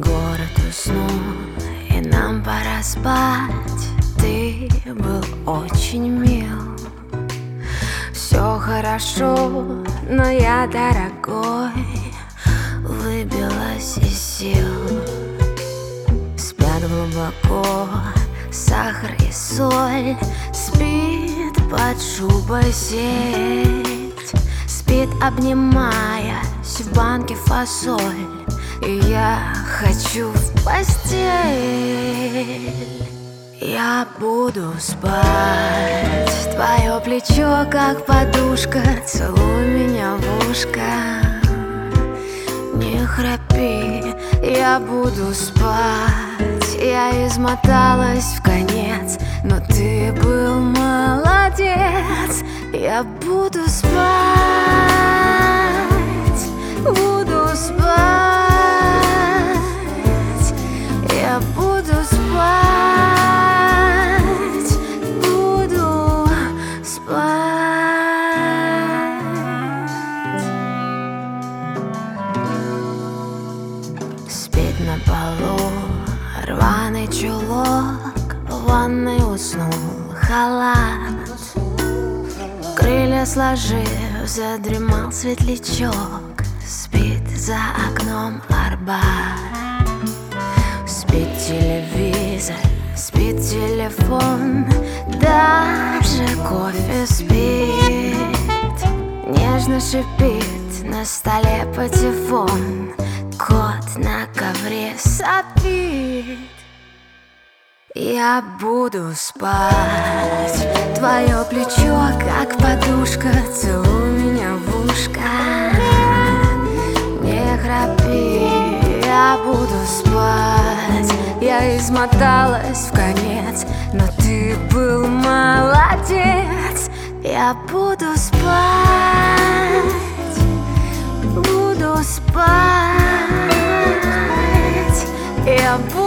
Город уснул, и нам пора спать. Ты был очень мил. Все хорошо, но я, дорогой, выбилась из сил. Спят глубоко сахар и соль Спит под шубой сеть. Спит, обнимаясь в банке фасоль. И я хочу в постель. Я буду спать. Твое плечо, как подушка. Целуй меня в ушко. Не храпи, я буду спать. Я измоталась в конец Но ты был молодец. Я буду спать спать. Я буду спать Буду спать. Спит на полу рваный чулок В ванной уснул халат. Крылья сложив, задремал светлячок Спит за окном Арбат Спит телевизор, спит телефон Даже кофе спит. Нежно шипит на столе патефон Кот на ковре сопит. Я буду спать Твое плечо, как подушка буду спать. Я измоталась в конец Но ты был молодец. Я буду спать Буду спать. Я буду